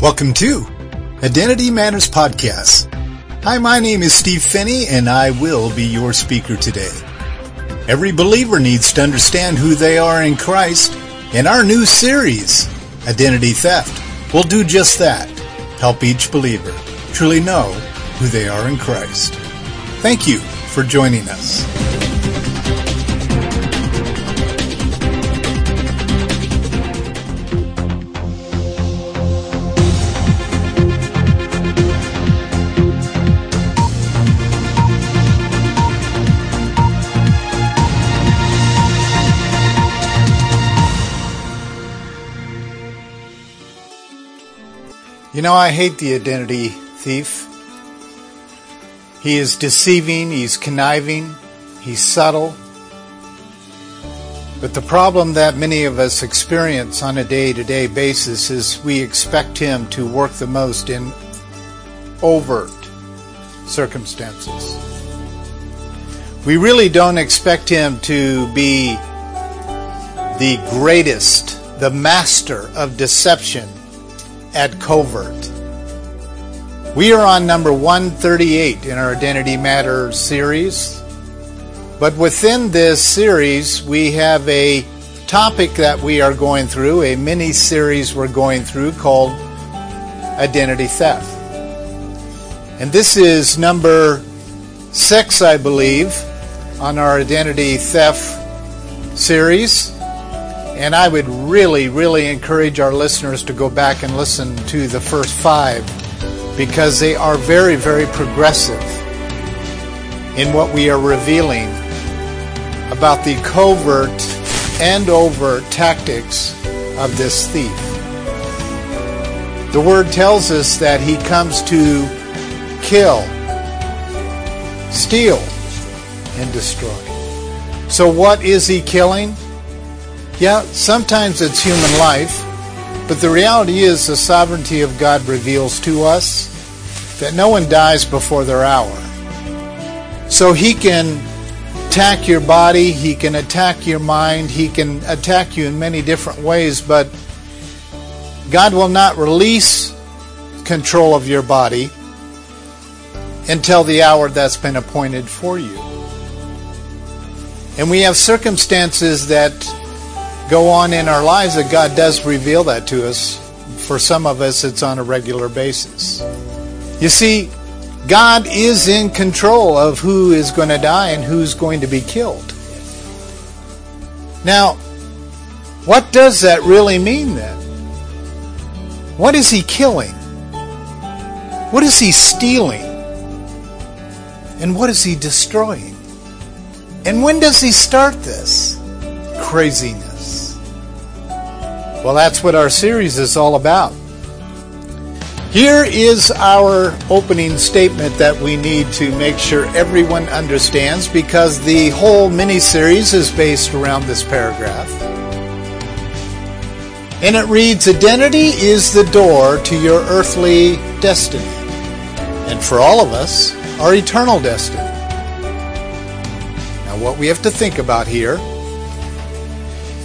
Welcome to Identity Matters Podcast. Hi, my name is Steve Phinney and I will be your speaker today. Every believer needs to understand who they are in Christ and our new series, Identity Theft, will do just that. Help each believer truly know who they are in Christ. Thank you for joining us. You know, I hate the identity thief. He is deceiving, he's conniving, he's subtle. But the problem that many of us experience on a day to day basis is we expect him to work the most in overt circumstances. We really don't expect him to be the greatest, the master of deception at covert. We are on number 138 in our Identity Matter series. But within this series, we have a topic that we are going through, a mini series we're going through called Identity Theft. And this is number six, I believe, on our Identity Theft series. And I would really, really encourage our listeners to go back and listen to the first five because they are very, very progressive in what we are revealing about the covert and overt tactics of this thief. The word tells us that he comes to kill, steal, and destroy. So, what is he killing? Yeah, sometimes it's human life, but the reality is the sovereignty of God reveals to us that no one dies before their hour. So he can attack your body, he can attack your mind, he can attack you in many different ways, but God will not release control of your body until the hour that's been appointed for you. And we have circumstances that go on in our lives that God does reveal that to us. For some of us, it's on a regular basis. You see, God is in control of who is going to die and who's going to be killed. Now, what does that really mean then? What is he killing? What is he stealing? And what is he destroying? And when does he start this craziness? Well, that's what our series is all about. Here is our opening statement that we need to make sure everyone understands because the whole mini series is based around this paragraph. And it reads Identity is the door to your earthly destiny, and for all of us, our eternal destiny. Now, what we have to think about here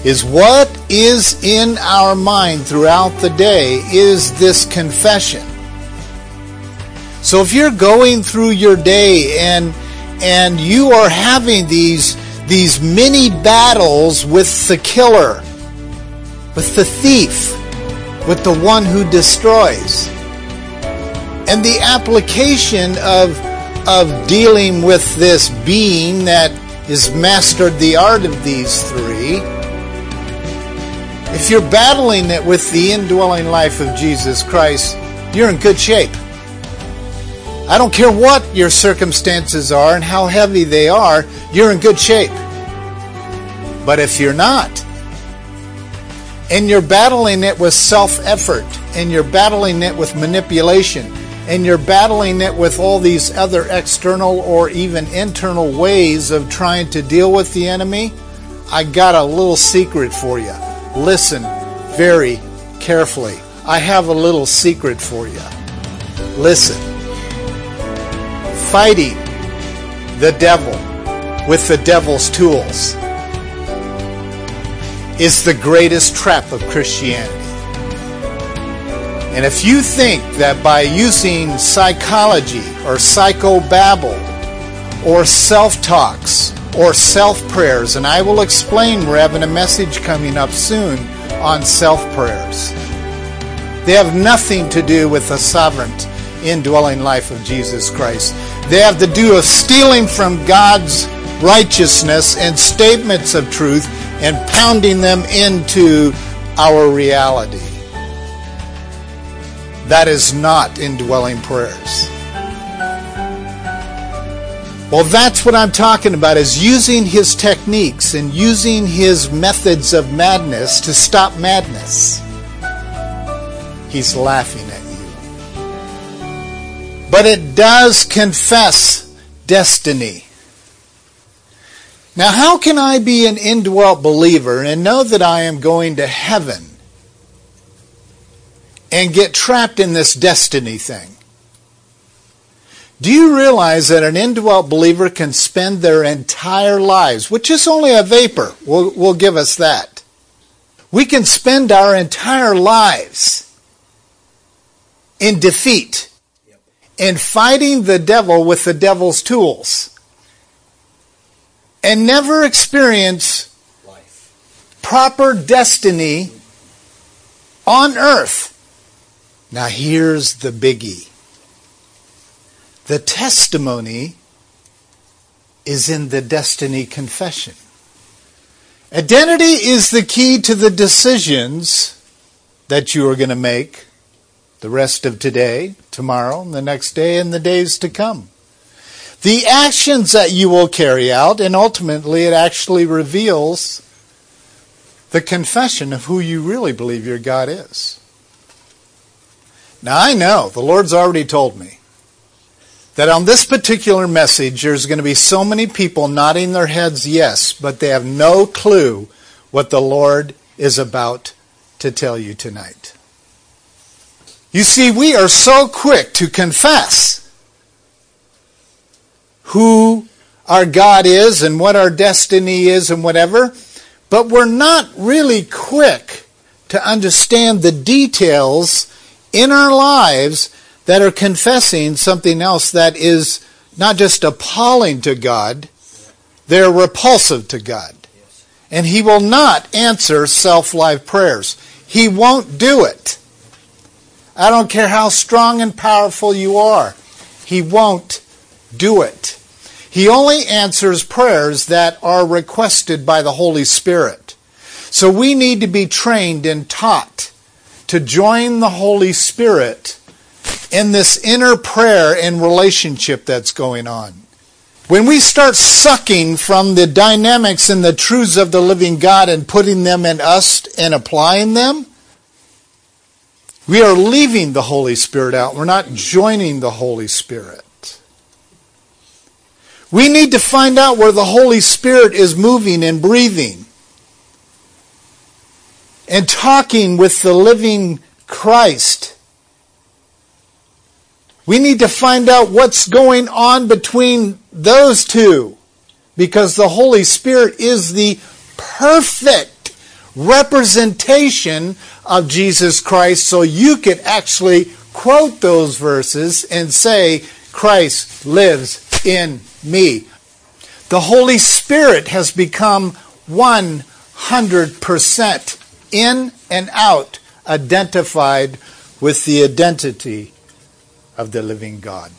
is what is in our mind throughout the day is this confession. So if you're going through your day and and you are having these these mini battles with the killer, with the thief, with the one who destroys. And the application of of dealing with this being that has mastered the art of these three if you're battling it with the indwelling life of Jesus Christ, you're in good shape. I don't care what your circumstances are and how heavy they are, you're in good shape. But if you're not, and you're battling it with self effort, and you're battling it with manipulation, and you're battling it with all these other external or even internal ways of trying to deal with the enemy, I got a little secret for you listen very carefully. I have a little secret for you. Listen. Fighting the devil with the devil's tools is the greatest trap of Christianity. And if you think that by using psychology or psychobabble or self talks or self prayers, and I will explain, we're having a message coming up soon on self prayers. They have nothing to do with the sovereign indwelling life of Jesus Christ. They have to do with stealing from God's righteousness and statements of truth and pounding them into our reality. That is not indwelling prayers. Well, that's what I'm talking about is using his techniques and using his methods of madness to stop madness. He's laughing at you. But it does confess destiny. Now, how can I be an indwelt believer and know that I am going to heaven and get trapped in this destiny thing? Do you realize that an indwelt believer can spend their entire lives, which is only a vapor, will will give us that. We can spend our entire lives in defeat, in fighting the devil with the devil's tools, and never experience proper destiny on earth. Now, here's the biggie the testimony is in the destiny confession. Identity is the key to the decisions that you are going to make the rest of today, tomorrow, and the next day, and the days to come. The actions that you will carry out, and ultimately it actually reveals the confession of who you really believe your God is. Now I know, the Lord's already told me, that on this particular message there's going to be so many people nodding their heads yes, but they have no clue what the Lord is about to tell you tonight. You see, we are so quick to confess who our God is and what our destiny is and whatever, but we're not really quick to understand the details in our lives that are confessing something else that is not just appalling to God, they're repulsive to God. And He will not answer self life prayers. He won't do it. I don't care how strong and powerful you are. He won't do it. He only answers prayers that are requested by the Holy Spirit. So we need to be trained and taught to join the Holy Spirit in this inner prayer and relationship that's going on. When we start sucking from the dynamics and the truths of the living God and putting them in us and applying them, we are leaving the Holy Spirit out. We're not joining the Holy Spirit. We need to find out where the Holy Spirit is moving and breathing and talking with the living Christ. We need to find out what's going on between those two because the Holy Spirit is the perfect representation of Jesus Christ, so you could actually quote those verses and say, Christ lives in me. The Holy Spirit has become 100% in and out identified with the identity of the living God.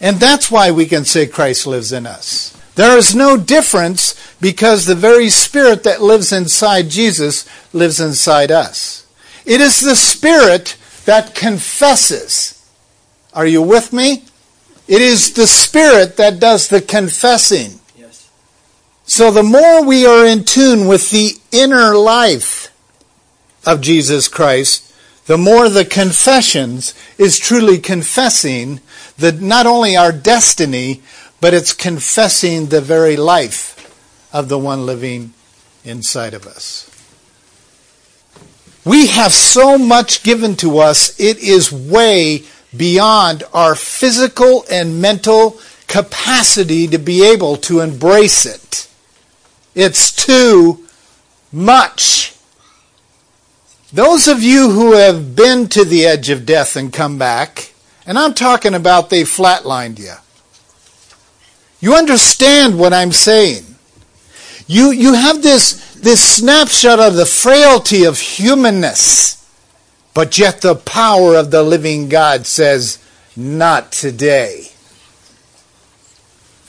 And that's why we can say Christ lives in us. There is no difference because the very Spirit that lives inside Jesus lives inside us. It is the Spirit that confesses. Are you with me? It is the Spirit that does the confessing. Yes. So the more we are in tune with the inner life of Jesus Christ, the more the confessions is truly confessing that not only our destiny, but it's confessing the very life of the one living inside of us. We have so much given to us, it is way beyond our physical and mental capacity to be able to embrace it. It's too much. Those of you who have been to the edge of death and come back, and I'm talking about they flatlined you. You understand what I'm saying. You, you have this, this snapshot of the frailty of humanness, but yet the power of the living God says, not today.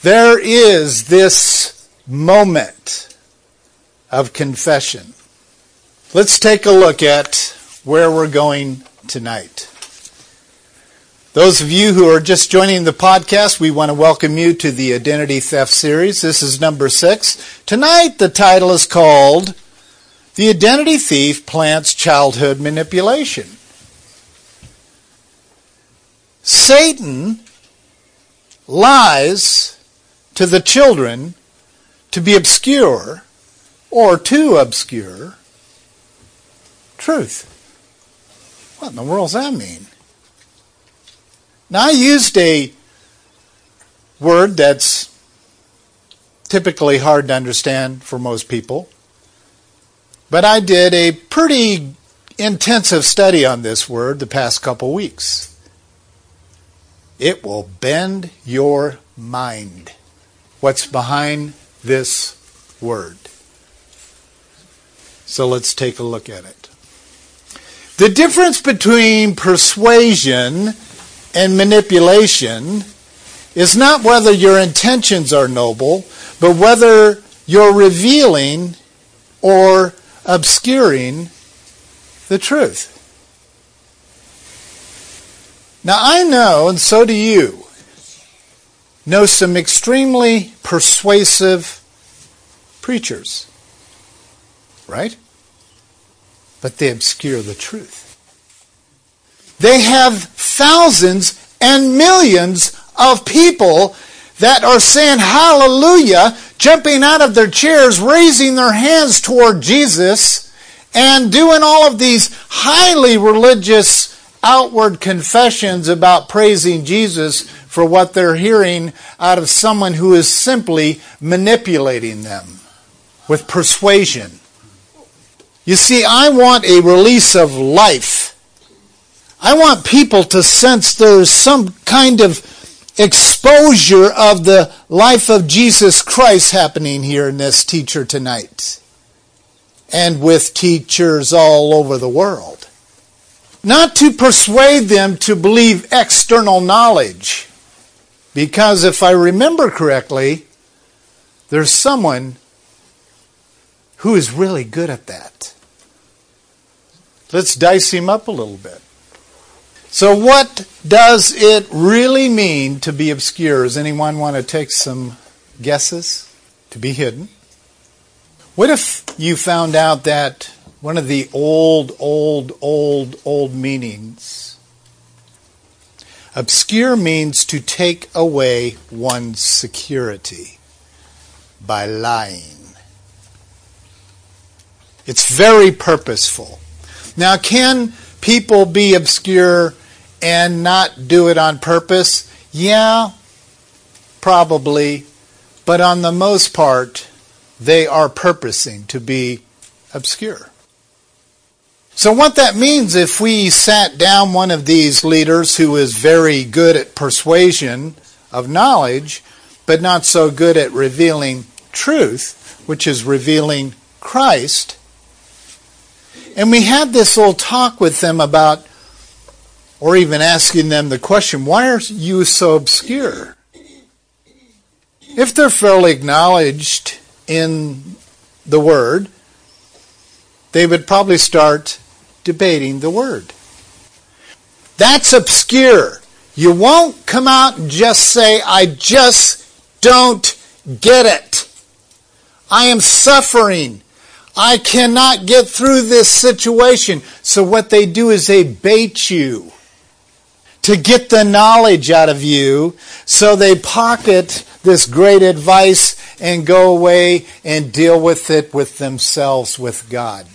There is this moment of confession. Let's take a look at where we're going tonight. Those of you who are just joining the podcast, we want to welcome you to the Identity Theft series. This is number six. Tonight, the title is called The Identity Thief Plants Childhood Manipulation. Satan lies to the children to be obscure or too obscure truth. What in the world does that mean? Now, I used a word that's typically hard to understand for most people, but I did a pretty intensive study on this word the past couple weeks. It will bend your mind. What's behind this word? So let's take a look at it. The difference between persuasion and manipulation is not whether your intentions are noble, but whether you're revealing or obscuring the truth. Now I know, and so do you, know some extremely persuasive preachers, right? But they obscure the truth. They have thousands and millions of people that are saying hallelujah, jumping out of their chairs, raising their hands toward Jesus, and doing all of these highly religious outward confessions about praising Jesus for what they're hearing out of someone who is simply manipulating them with persuasion. You see, I want a release of life I want people to sense there's some kind of exposure of the life of Jesus Christ happening here in this teacher tonight. And with teachers all over the world. Not to persuade them to believe external knowledge. Because if I remember correctly, there's someone who is really good at that. Let's dice him up a little bit. So, what does it really mean to be obscure? Does anyone want to take some guesses? To be hidden. What if you found out that one of the old, old, old, old meanings? Obscure means to take away one's security by lying. It's very purposeful. Now, can people be obscure and not do it on purpose? Yeah, probably. But on the most part, they are purposing to be obscure. So, what that means if we sat down one of these leaders who is very good at persuasion of knowledge, but not so good at revealing truth, which is revealing Christ, and we had this little talk with them about or even asking them the question, why are you so obscure? If they're fairly acknowledged in the Word, they would probably start debating the Word. That's obscure. You won't come out and just say, I just don't get it. I am suffering. I cannot get through this situation. So what they do is they bait you to get the knowledge out of you. So they pocket this great advice and go away and deal with it with themselves, with God.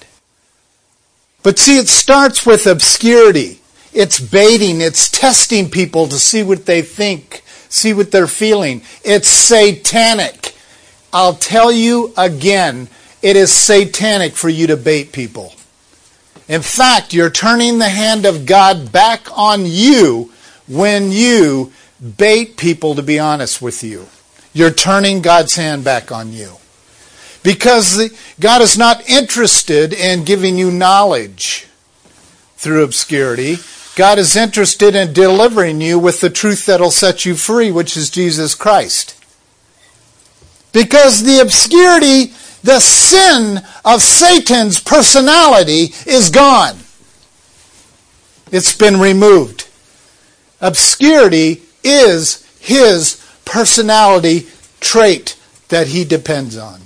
But see, it starts with obscurity. It's baiting, it's testing people to see what they think, see what they're feeling. It's satanic. I'll tell you again, it is satanic for you to bait people. In fact, you're turning the hand of God back on you when you bait people to be honest with you. You're turning God's hand back on you. Because God is not interested in giving you knowledge through obscurity. God is interested in delivering you with the truth that'll set you free, which is Jesus Christ. Because the obscurity, the sin of Satan's personality is gone. It's been removed. Obscurity is his personality trait that he depends on.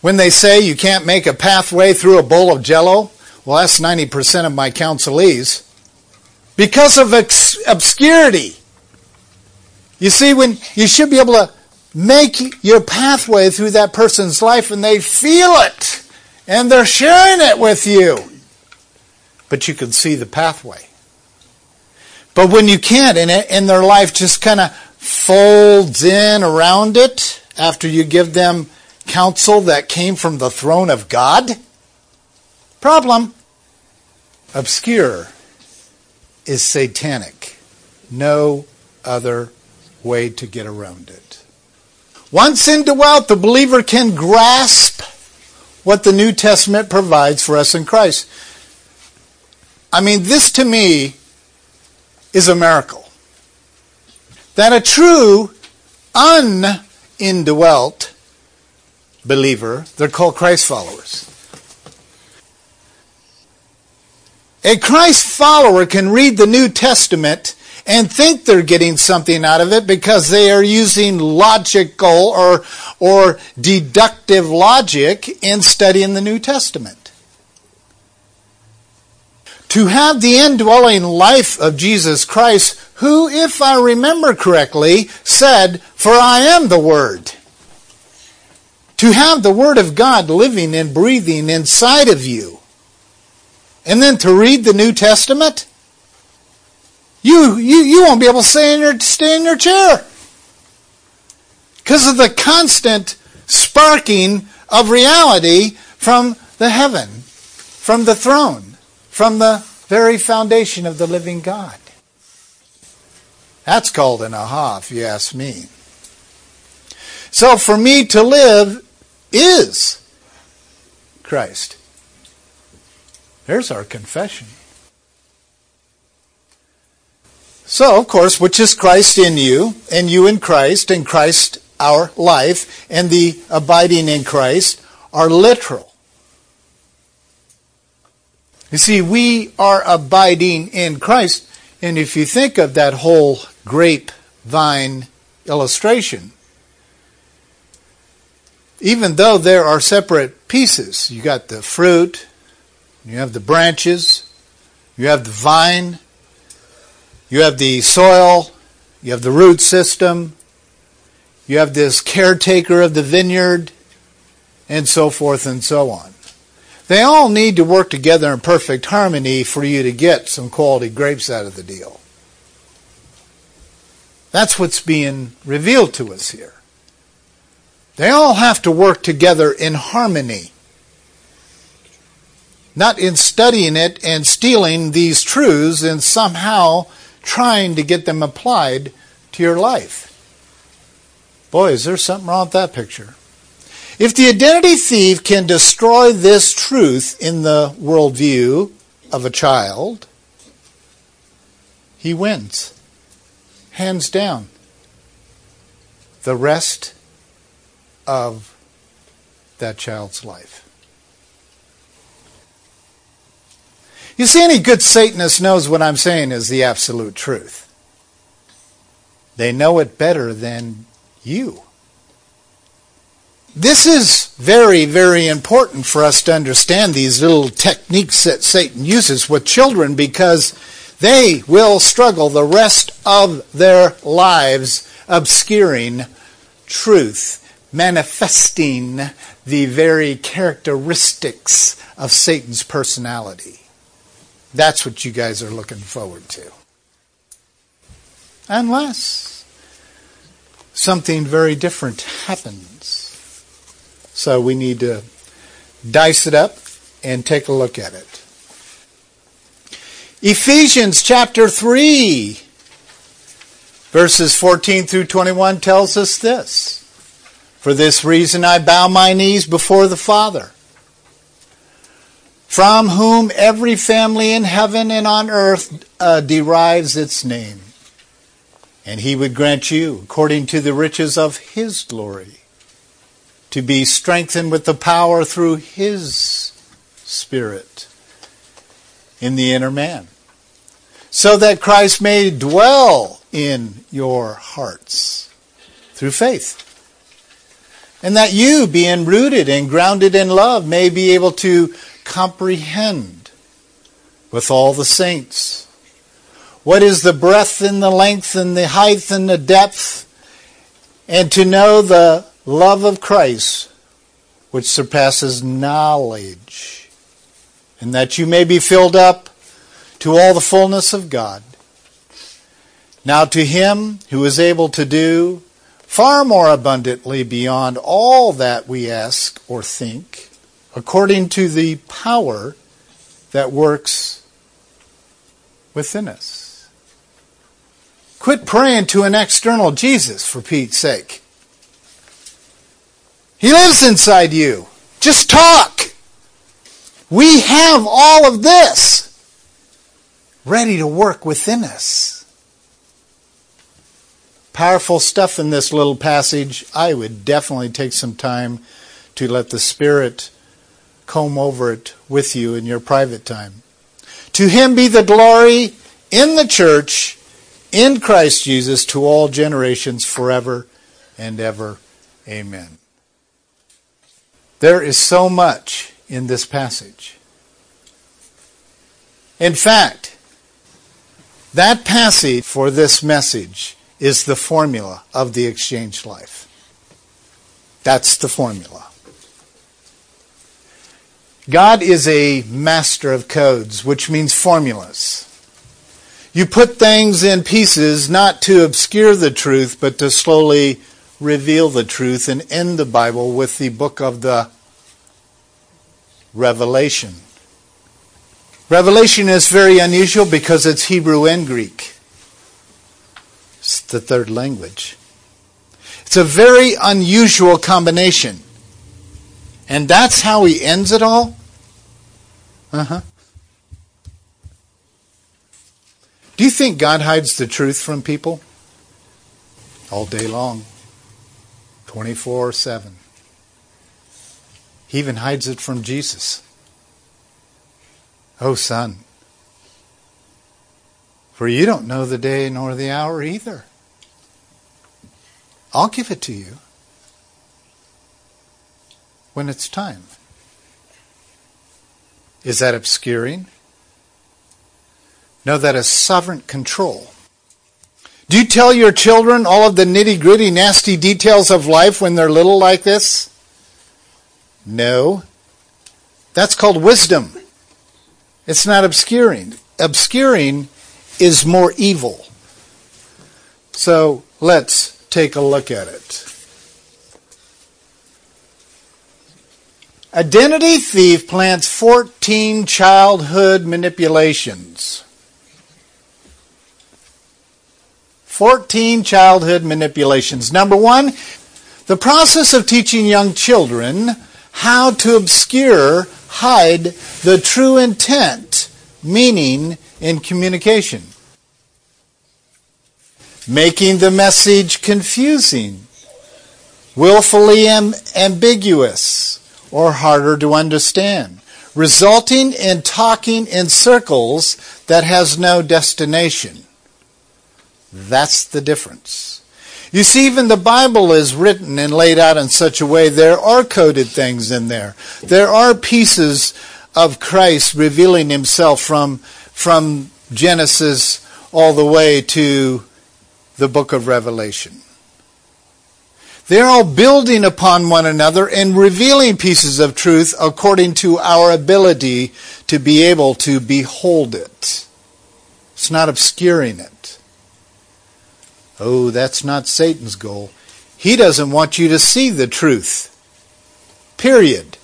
When they say you can't make a pathway through a bowl of jello, well, that's 90% of my counselees. Because of obscurity. You see, when you should be able to make your pathway through that person's life and they feel it and they're sharing it with you. But you can see the pathway. But when you can't and, and their life just kind of folds in around it after you give them counsel that came from the throne of God? Problem. Obscure is satanic. No other way to get around it. Once indwelt, the believer can grasp what the New Testament provides for us in Christ. I mean, this to me is a miracle. That a true unindwelt believer. They're called Christ followers. A Christ follower can read the New Testament and think they're getting something out of it because they are using logical or, or deductive logic in studying the New Testament. To have the indwelling life of Jesus Christ, who, if I remember correctly, said, For I am the Word. To have the Word of God living and breathing inside of you. And then to read the New Testament, you, you, you won't be able to stay in your, stay in your chair. Because of the constant sparking of reality from the heaven, from the throne, from the very foundation of the living God. That's called an aha, if you ask me. So for me to live is Christ. There's our confession. So, of course, which is Christ in you, and you in Christ, and Christ our life, and the abiding in Christ are literal. You see, we are abiding in Christ, and if you think of that whole grapevine illustration, even though there are separate pieces, you got the fruit, you have the branches, you have the vine, you have the soil, you have the root system, you have this caretaker of the vineyard, and so forth and so on. They all need to work together in perfect harmony for you to get some quality grapes out of the deal. That's what's being revealed to us here. They all have to work together in harmony. Not in studying it and stealing these truths and somehow trying to get them applied to your life. Boy, is there something wrong with that picture. If the identity thief can destroy this truth in the worldview of a child, he wins. Hands down. The rest of that child's life. You see, any good Satanist knows what I'm saying is the absolute truth. They know it better than you. This is very, very important for us to understand these little techniques that Satan uses with children because they will struggle the rest of their lives obscuring truth manifesting the very characteristics of Satan's personality. That's what you guys are looking forward to. Unless something very different happens. So we need to dice it up and take a look at it. Ephesians chapter 3, verses 14 through 21 tells us this. For this reason I bow my knees before the Father, from whom every family in heaven and on earth uh, derives its name. And he would grant you, according to the riches of his glory, to be strengthened with the power through his Spirit in the inner man, so that Christ may dwell in your hearts through faith. And that you, being rooted and grounded in love, may be able to comprehend with all the saints what is the breadth and the length and the height and the depth, and to know the love of Christ, which surpasses knowledge, and that you may be filled up to all the fullness of God. Now to him who is able to do far more abundantly beyond all that we ask or think, according to the power that works within us. Quit praying to an external Jesus, for Pete's sake. He lives inside you. Just talk. We have all of this ready to work within us. Powerful stuff in this little passage. I would definitely take some time to let the Spirit comb over it with you in your private time. To him be the glory in the church, in Christ Jesus, to all generations, forever and ever. Amen. There is so much in this passage. In fact, that passage for this message is the formula of the exchange life. That's the formula. God is a master of codes, which means formulas. You put things in pieces not to obscure the truth, but to slowly reveal the truth and end the Bible with the book of the Revelation. Revelation is very unusual because it's Hebrew and Greek. It's the third language. It's a very unusual combination. And that's how he ends it all? Uh huh. Do you think God hides the truth from people? All day long. 24 7. He even hides it from Jesus. Oh, son, for you don't know the day nor the hour either. I'll give it to you when it's time. Is that obscuring? No, that is sovereign control. Do you tell your children all of the nitty gritty, nasty details of life when they're little like this? No. That's called wisdom. It's not obscuring. Obscuring is more evil. So let's take a look at it. Identity thief plants 14 childhood manipulations. 14 childhood manipulations. Number one, the process of teaching young children how to obscure, hide the true intent, meaning in communication. Making the message confusing, willfully am- ambiguous, or harder to understand, resulting in talking in circles that has no destination. That's the difference. You see, even the Bible is written and laid out in such a way, there are coded things in there. There are pieces of Christ revealing himself from, from Genesis all the way to the book of Revelation. They're all building upon one another and revealing pieces of truth according to our ability to be able to behold it. It's not obscuring it. Oh, that's not Satan's goal. He doesn't want you to see the truth. Period.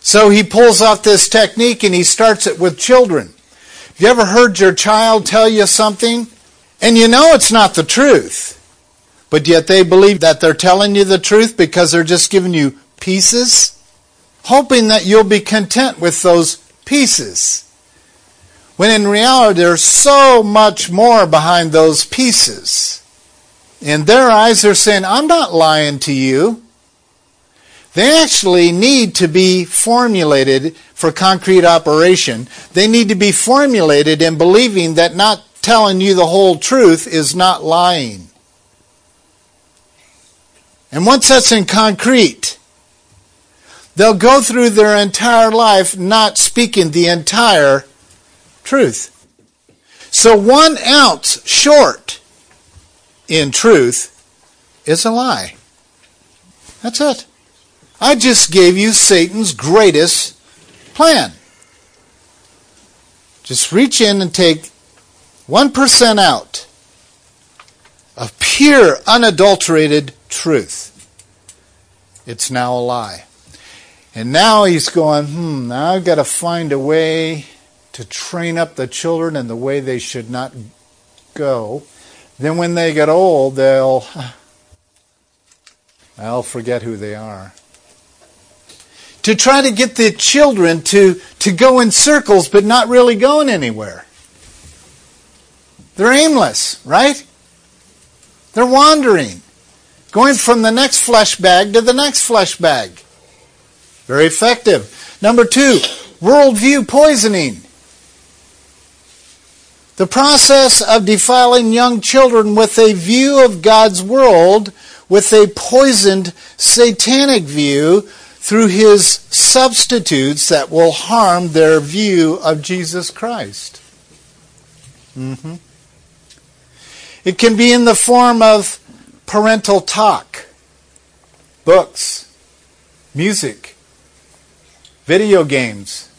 So he pulls off this technique and he starts it with children. Have you ever heard your child tell you something and you know it's not the truth, but yet they believe that they're telling you the truth because they're just giving you pieces, hoping that you'll be content with those pieces. When in reality, there's so much more behind those pieces. In their eyes, they're saying, I'm not lying to you. They actually need to be formulated for concrete operation. They need to be formulated in believing that not telling you the whole truth is not lying. And once that's in concrete, they'll go through their entire life not speaking the entire truth. So one ounce short in truth is a lie. That's it. I just gave you Satan's greatest plan. Just reach in and take 1% out of pure, unadulterated truth. It's now a lie. And now he's going, hmm, now I've got to find a way to train up the children in the way they should not go. Then when they get old, they'll, they'll forget who they are. To try to get the children to, to go in circles but not really going anywhere. They're aimless, right? They're wandering, going from the next flesh bag to the next flesh bag. Very effective. Number two, worldview poisoning. The process of defiling young children with a view of God's world, with a poisoned satanic view, through his substitutes that will harm their view of Jesus Christ. Mm-hmm. It can be in the form of parental talk, books, music, video games,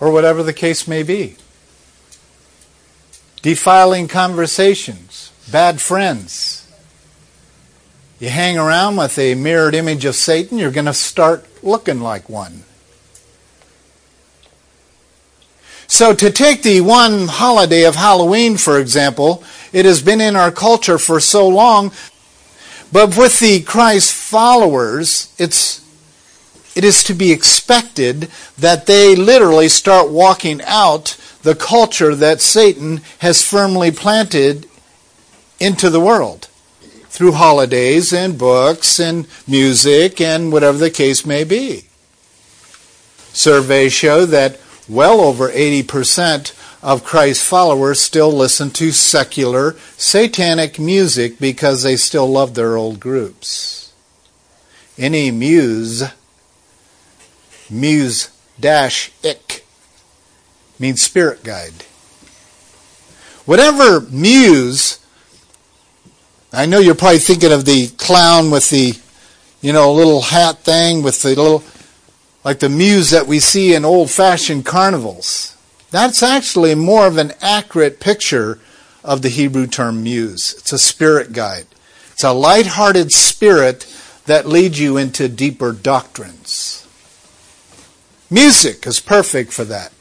or whatever the case may be. Defiling conversations, bad friends. You hang around with a mirrored image of Satan, you're going to start looking like one. So, to take the one holiday of Halloween, for example, it has been in our culture for so long, but with the Christ followers, it's, it is to be expected that they literally start walking out the culture that Satan has firmly planted into the world through holidays and books and music and whatever the case may be. Surveys show that well over 80% of Christ's followers still listen to secular, satanic music because they still love their old groups. Any muse, muse dash ik, means spirit guide. Whatever muse, I know you're probably thinking of the clown with the, you know, little hat thing with the little like the muse that we see in old fashioned carnivals. That's actually more of an accurate picture of the Hebrew term muse. It's a spirit guide. It's a light-hearted spirit that leads you into deeper doctrines. Music is perfect for that.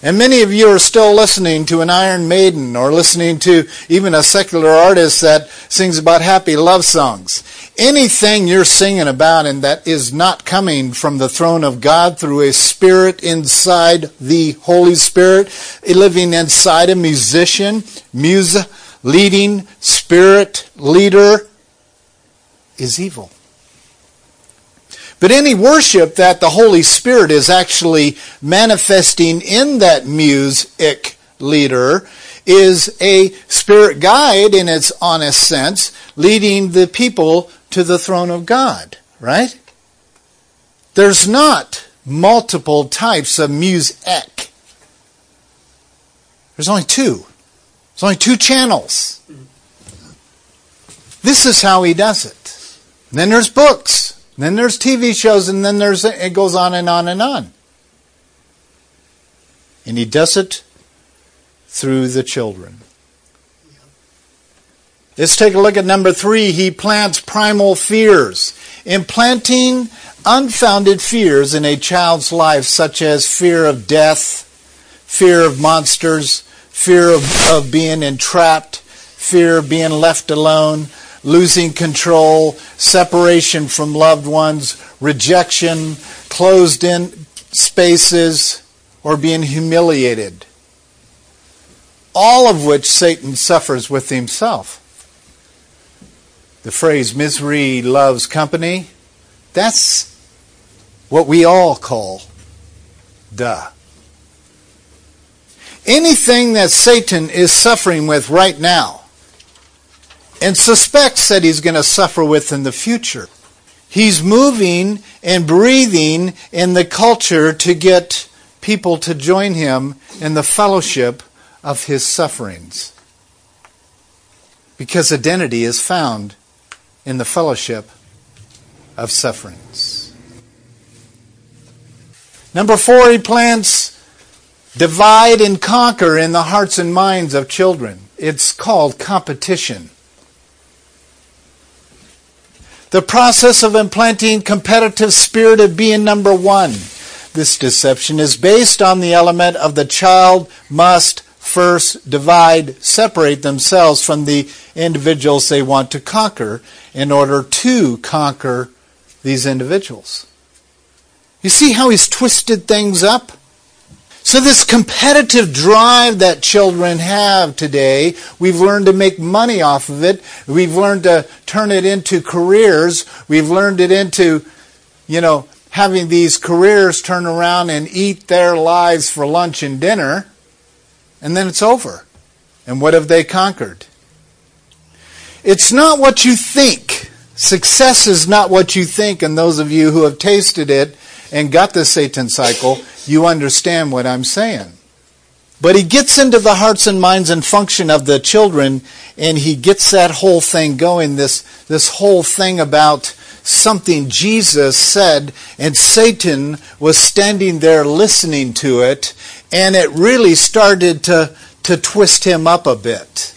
And many of you are still listening to an Iron Maiden or listening to even a secular artist that sings about happy love songs. Anything you're singing about and that is not coming from the throne of God through a spirit inside the Holy Spirit, living inside a musician, muse, leading, spirit, leader, is evil. But any worship that the Holy Spirit is actually manifesting in that music leader is a spirit guide in its honest sense, leading the people to the throne of God, right? There's not multiple types of music. There's only two. There's only two channels. This is how he does it. And then there's books. Then there's TV shows, and then there's it goes on and on and on. And he does it through the children. Let's take a look at number three. He plants primal fears. Implanting unfounded fears in a child's life, such as fear of death, fear of monsters, fear of, of being entrapped, fear of being left alone, losing control, separation from loved ones, rejection, closed in spaces, or being humiliated. All of which Satan suffers with himself. The phrase misery loves company, that's what we all call duh. Anything that Satan is suffering with right now and suspects that he's going to suffer with in the future. He's moving and breathing in the culture to get people to join him in the fellowship of his sufferings. Because identity is found in the fellowship of sufferings. Number four, he plants divide and conquer in the hearts and minds of children. It's called competition. The process of implanting competitive spirit of being number one. This deception is based on the element of the child must first divide, separate themselves from the individuals they want to conquer in order to conquer these individuals. You see how he's twisted things up? So, this competitive drive that children have today, we've learned to make money off of it. We've learned to turn it into careers. We've learned it into, you know, having these careers turn around and eat their lives for lunch and dinner. And then it's over. And what have they conquered? It's not what you think. Success is not what you think. And those of you who have tasted it and got the Satan cycle, you understand what I'm saying. But he gets into the hearts and minds and function of the children, and he gets that whole thing going, this, this whole thing about something Jesus said, and Satan was standing there listening to it, and it really started to, to twist him up a bit.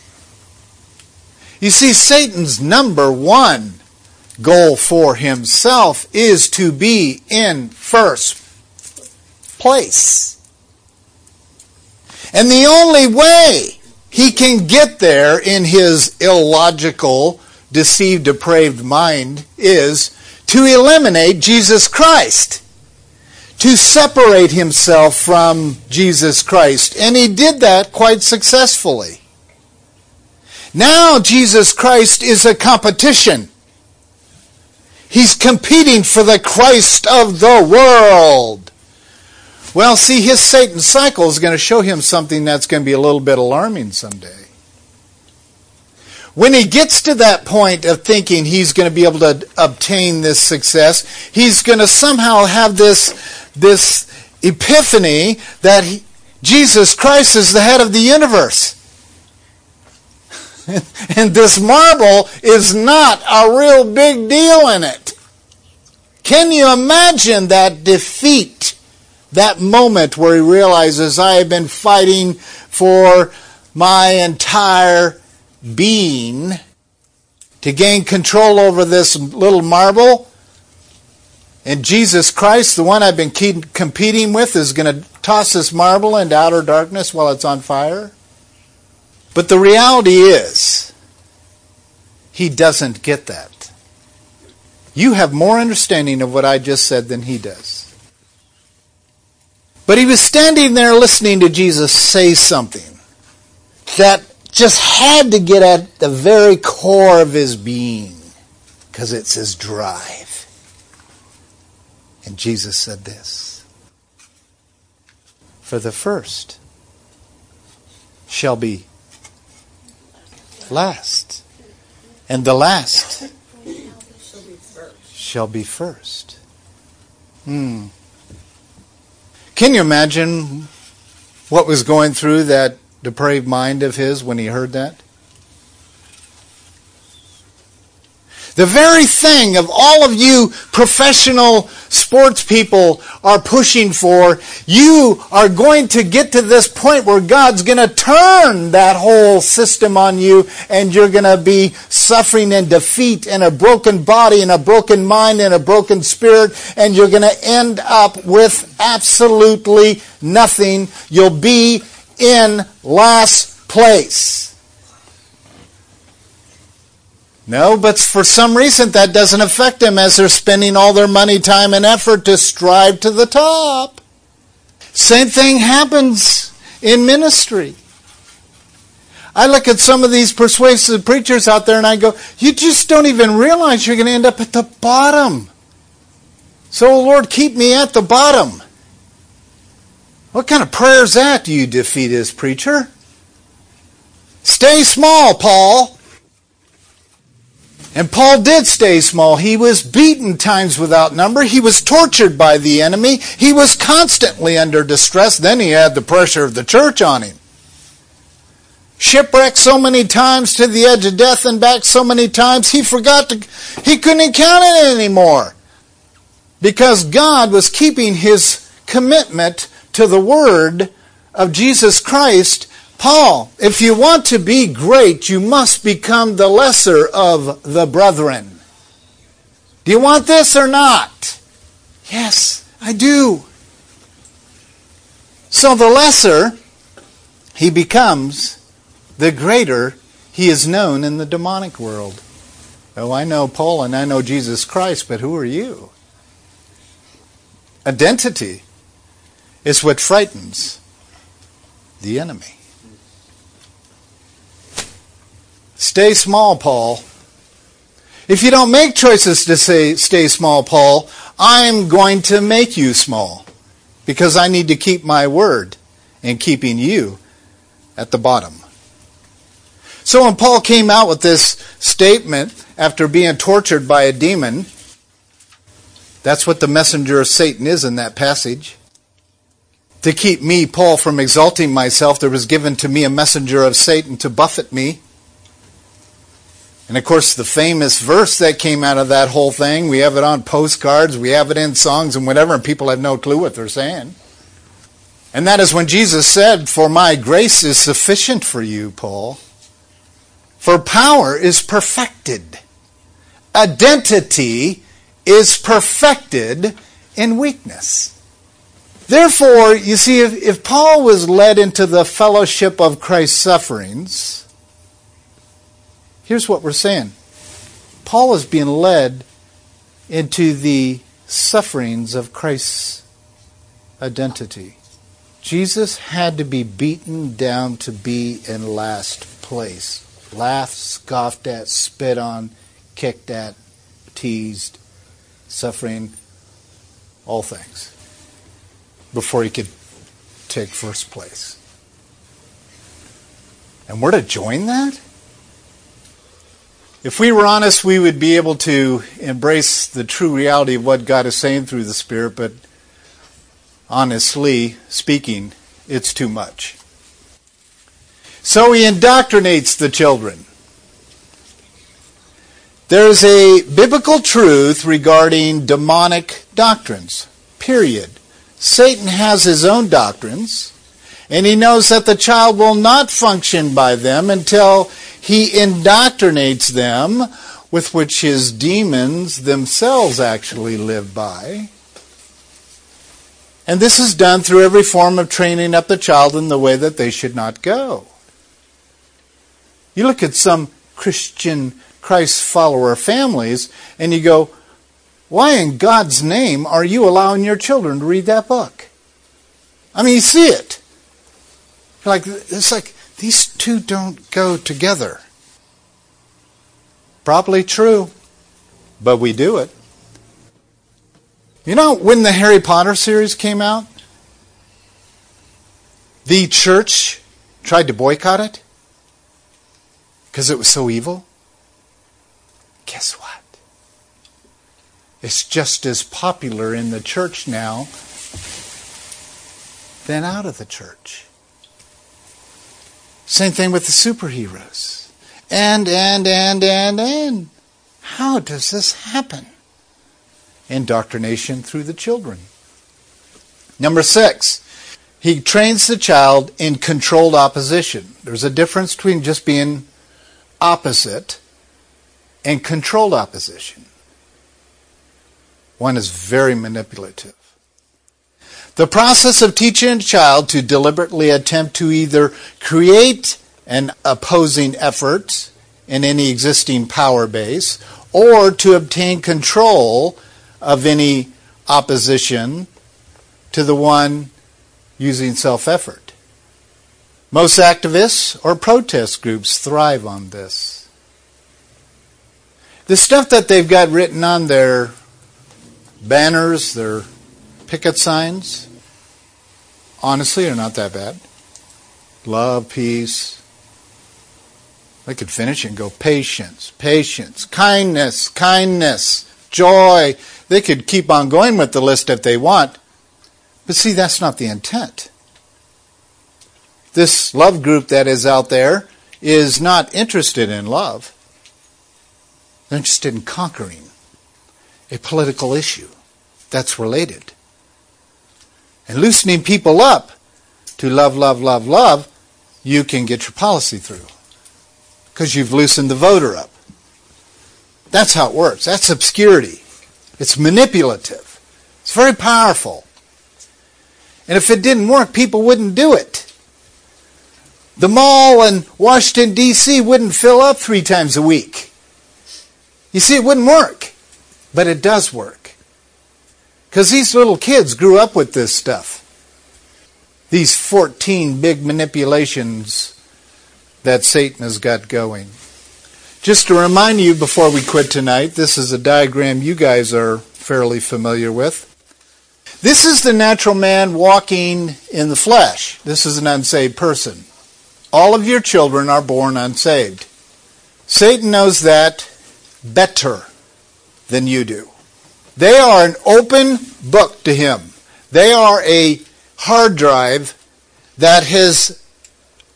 You see, Satan's number one goal for himself is to be in first place. And the only way he can get there in his illogical, deceived, depraved mind is to eliminate Jesus Christ, to separate himself from Jesus Christ. And he did that quite successfully. Now Jesus Christ is a competition. He's competing for the Christ of the world. Well, see, his Satan cycle is going to show him something that's going to be a little bit alarming someday. When he gets to that point of thinking he's going to be able to obtain this success, he's going to somehow have this, this epiphany that he, Jesus Christ is the head of the universe. and this marble is not a real big deal in it. Can you imagine that defeat? that moment where he realizes I have been fighting for my entire being to gain control over this little marble. And Jesus Christ, the one I've been competing with, is going to toss this marble into outer darkness while it's on fire. But the reality is, he doesn't get that. You have more understanding of what I just said than he does. But he was standing there listening to Jesus say something that just had to get at the very core of his being because it's his drive. And Jesus said this For the first shall be last, and the last shall be first. Hmm. Can you imagine what was going through that depraved mind of his when he heard that? The very thing of all of you professional sports people are pushing for, you are going to get to this point where God's going to turn that whole system on you and you're going to be suffering and defeat and a broken body and a broken mind and a broken spirit and you're going to end up with absolutely nothing. You'll be in last place. No, but for some reason that doesn't affect them as they're spending all their money, time, and effort to strive to the top. Same thing happens in ministry. I look at some of these persuasive preachers out there and I go, you just don't even realize you're going to end up at the bottom. So, Lord, keep me at the bottom. What kind of prayer is that, you defeatist preacher? Stay small, Paul. And Paul did stay small. He was beaten times without number. He was tortured by the enemy. He was constantly under distress. Then he had the pressure of the church on him. Shipwrecked so many times to the edge of death and back so many times, he forgot to, he couldn't count it anymore. Because God was keeping his commitment to the word of Jesus Christ Paul, if you want to be great, you must become the lesser of the brethren. Do you want this or not? Yes, I do. So the lesser he becomes, the greater he is known in the demonic world. Oh, I know Paul and I know Jesus Christ, but who are you? Identity is what frightens the enemy. Stay small, Paul. If you don't make choices to say, stay small, Paul, I'm going to make you small because I need to keep my word in keeping you at the bottom. So when Paul came out with this statement after being tortured by a demon, that's what the messenger of Satan is in that passage. To keep me, Paul, from exalting myself, there was given to me a messenger of Satan to buffet me and of course, the famous verse that came out of that whole thing, we have it on postcards, we have it in songs and whatever, and people have no clue what they're saying. And that is when Jesus said, For my grace is sufficient for you, Paul. For power is perfected. Identity is perfected in weakness. Therefore, you see, if, if Paul was led into the fellowship of Christ's sufferings, here's what we're saying Paul is being led into the sufferings of Christ's identity. Jesus had to be beaten down to be in last place. Laughed, scoffed at, spit on, kicked at, teased, suffering, all things, before he could take first place. And we're to join that? If we were honest, we would be able to embrace the true reality of what God is saying through the Spirit, but honestly speaking, it's too much. So he indoctrinates the children. There's a biblical truth regarding demonic doctrines, period. Satan has his own doctrines, and he knows that the child will not function by them until he indoctrinates them with which his demons themselves actually live by. And this is done through every form of training up the child in the way that they should not go. You look at some Christian Christ follower families and you go, why in God's name are you allowing your children to read that book? I mean, you see it. Like, it's like, these two don't go together. Probably true, but we do it. You know, when the Harry Potter series came out, the church tried to boycott it because it was so evil. Guess what? It's just as popular in the church now than out of the church. Same thing with the superheroes. And, and, and, and, and. How does this happen? Indoctrination through the children. Number six, he trains the child in controlled opposition. There's a difference between just being opposite and controlled opposition. One is very manipulative. The process of teaching a child to deliberately attempt to either create an opposing effort in any existing power base or to obtain control of any opposition to the one using self effort. Most activists or protest groups thrive on this. The stuff that they've got written on their banners, their picket signs, honestly, they're not that bad. Love, peace. They could finish and go patience, patience, kindness, kindness, joy. They could keep on going with the list if they want. But see, that's not the intent. This love group that is out there is not interested in love. They're interested in conquering a political issue that's related. And loosening people up to love, love, love, love, you can get your policy through. Because you've loosened the voter up. That's how it works. That's obscurity. It's manipulative. It's very powerful. And if it didn't work, people wouldn't do it. The mall in Washington, D.C. wouldn't fill up three times a week. You see, it wouldn't work. But it does work. Because these little kids grew up with this stuff. These 14 big manipulations that Satan has got going. Just to remind you before we quit tonight, this is a diagram you guys are fairly familiar with. This is the natural man walking in the flesh. This is an unsaved person. All of your children are born unsaved. Satan knows that better than you do. They are an open book to him. They are a hard drive that has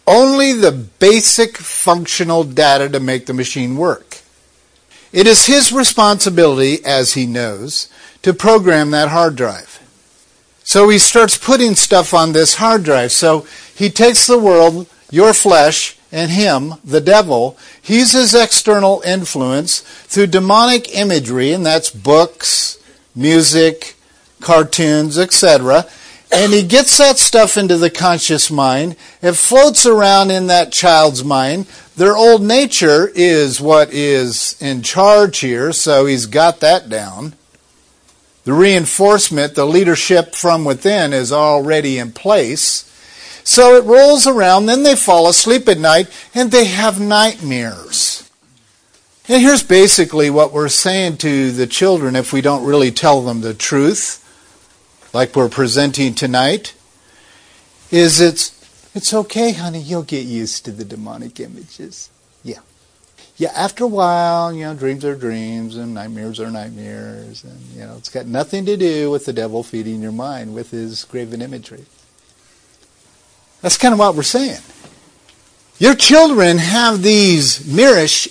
only the basic functional data to make the machine work. It is his responsibility, as he knows, to program that hard drive. So he starts putting stuff on this hard drive. So he takes the world, your flesh, and him, the devil, he's his external influence through demonic imagery, and that's books, music, cartoons, etc. And he gets that stuff into the conscious mind. It floats around in that child's mind. Their old nature is what is in charge here, so he's got that down. The reinforcement, the leadership from within is already in place. So it rolls around, then they fall asleep at night and they have nightmares. And here's basically what we're saying to the children if we don't really tell them the truth, like we're presenting tonight, is it's it's okay, honey, you'll get used to the demonic images. Yeah yeah, after a while, you know, dreams are dreams and nightmares are nightmares, and you know, it's got nothing to do with the devil feeding your mind with his graven imagery. That's kind of what we're saying. Your children have these mirish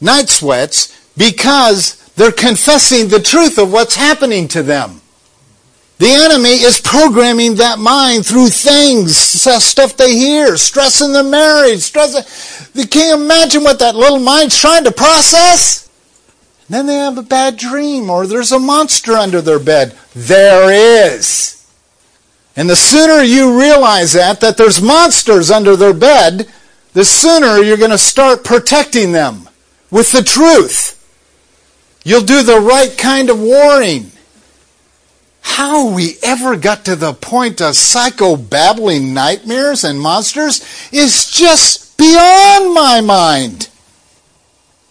night sweats because they're confessing the truth of what's happening to them. The enemy is programming that mind through things, stuff they hear, stress in the marriage, stress. You can't imagine what that little mind's trying to process. And then they have a bad dream, or there's a monster under their bed. There is. And the sooner you realize that, that there's monsters under their bed, the sooner you're going to start protecting them with the truth. You'll do the right kind of warning. How we ever got to the point of psycho-babbling nightmares and monsters is just beyond my mind.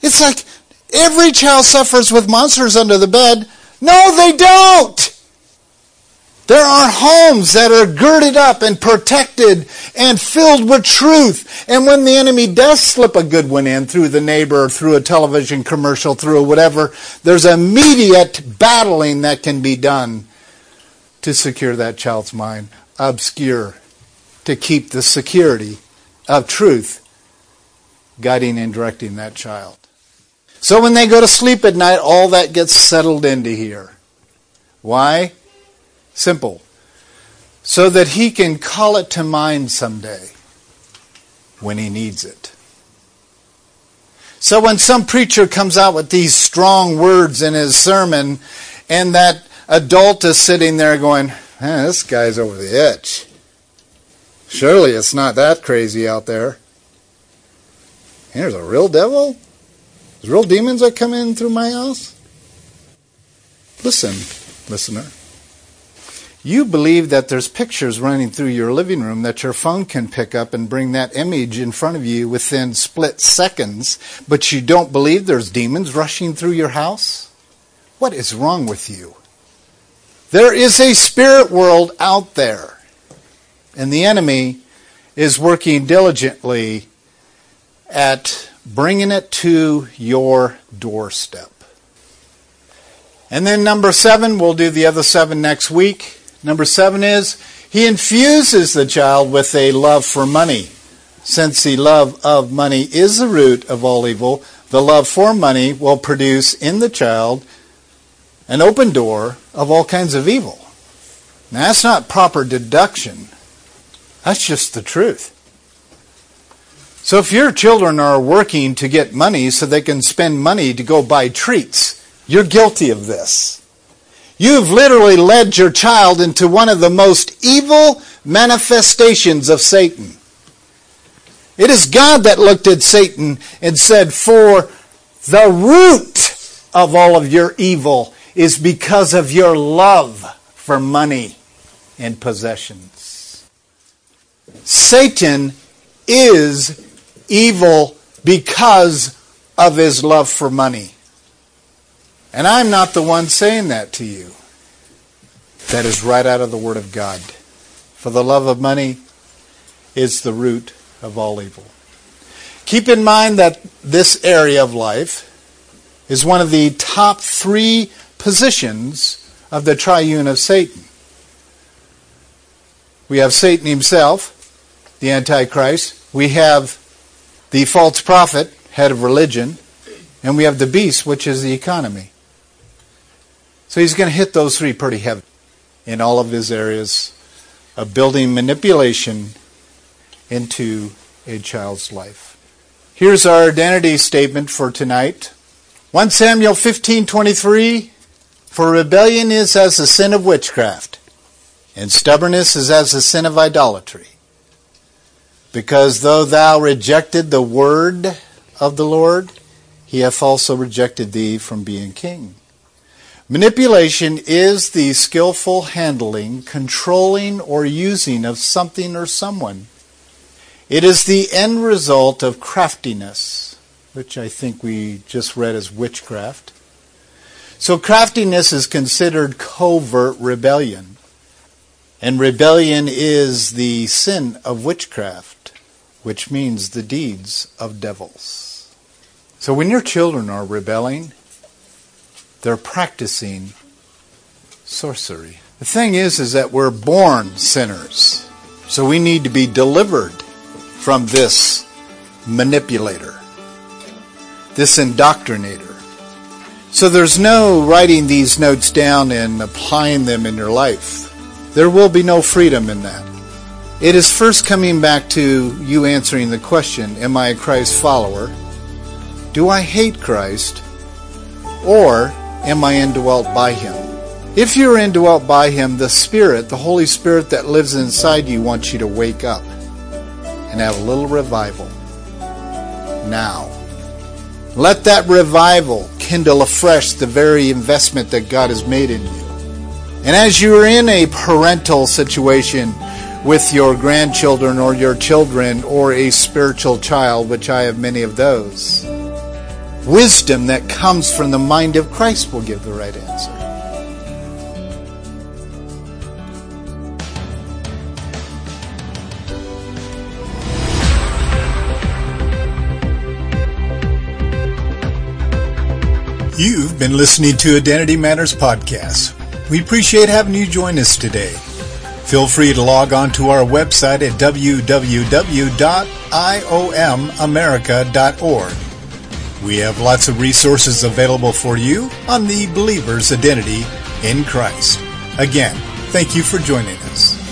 It's like every child suffers with monsters under the bed. No, they don't. There are homes that are girded up and protected and filled with truth. And when the enemy does slip a good one in through the neighbor, through a television commercial, through whatever, there's immediate battling that can be done to secure that child's mind, obscure, to keep the security of truth guiding and directing that child. So when they go to sleep at night, all that gets settled into here. Why? Simple. So that he can call it to mind someday when he needs it. So when some preacher comes out with these strong words in his sermon, and that adult is sitting there going, eh, this guy's over the edge. Surely it's not that crazy out there. There's a real devil? There's real demons that come in through my house? Listen, listener. You believe that there's pictures running through your living room that your phone can pick up and bring that image in front of you within split seconds, but you don't believe there's demons rushing through your house? What is wrong with you? There is a spirit world out there, and the enemy is working diligently at bringing it to your doorstep. And then number seven, we'll do the other seven next week. Number seven is he infuses the child with a love for money. Since the love of money is the root of all evil, the love for money will produce in the child an open door of all kinds of evil. Now, that's not proper deduction. That's just the truth. So if your children are working to get money so they can spend money to go buy treats, you're guilty of this. You've literally led your child into one of the most evil manifestations of Satan. It is God that looked at Satan and said, For the root of all of your evil is because of your love for money and possessions. Satan is evil because of his love for money. And I'm not the one saying that to you. That is right out of the Word of God. For the love of money is the root of all evil. Keep in mind that this area of life is one of the top three positions of the triune of Satan. We have Satan himself, the Antichrist. We have the false prophet, head of religion, and we have the beast, which is the economy. So he's going to hit those three pretty heavy in all of his areas of building manipulation into a child's life. Here's our identity statement for tonight. 1 Samuel 15:23 For rebellion is as the sin of witchcraft and stubbornness is as the sin of idolatry. Because though thou rejected the word of the Lord, he hath also rejected thee from being king. Manipulation is the skillful handling, controlling, or using of something or someone. It is the end result of craftiness, which I think we just read as witchcraft. So craftiness is considered covert rebellion. And rebellion is the sin of witchcraft which means the deeds of devils. So when your children are rebelling, they're practicing sorcery. The thing is is that we're born sinners. So we need to be delivered from this manipulator, this indoctrinator. So there's no writing these notes down and applying them in your life. There will be no freedom in that. It is first coming back to you answering the question Am I a Christ follower? Do I hate Christ? Or am I indwelt by Him? If you're indwelt by Him, the Spirit, the Holy Spirit that lives inside you, wants you to wake up and have a little revival now. Let that revival kindle afresh the very investment that God has made in you. And as you're in a parental situation, with your grandchildren or your children or a spiritual child, which I have many of those. Wisdom that comes from the mind of Christ will give the right answer. You've been listening to Identity Matters Podcast. We appreciate having you join us today. Feel free to log on to our website at www.iomamerica.org. We have lots of resources available for you on the believer's identity in Christ. Again, thank you for joining us.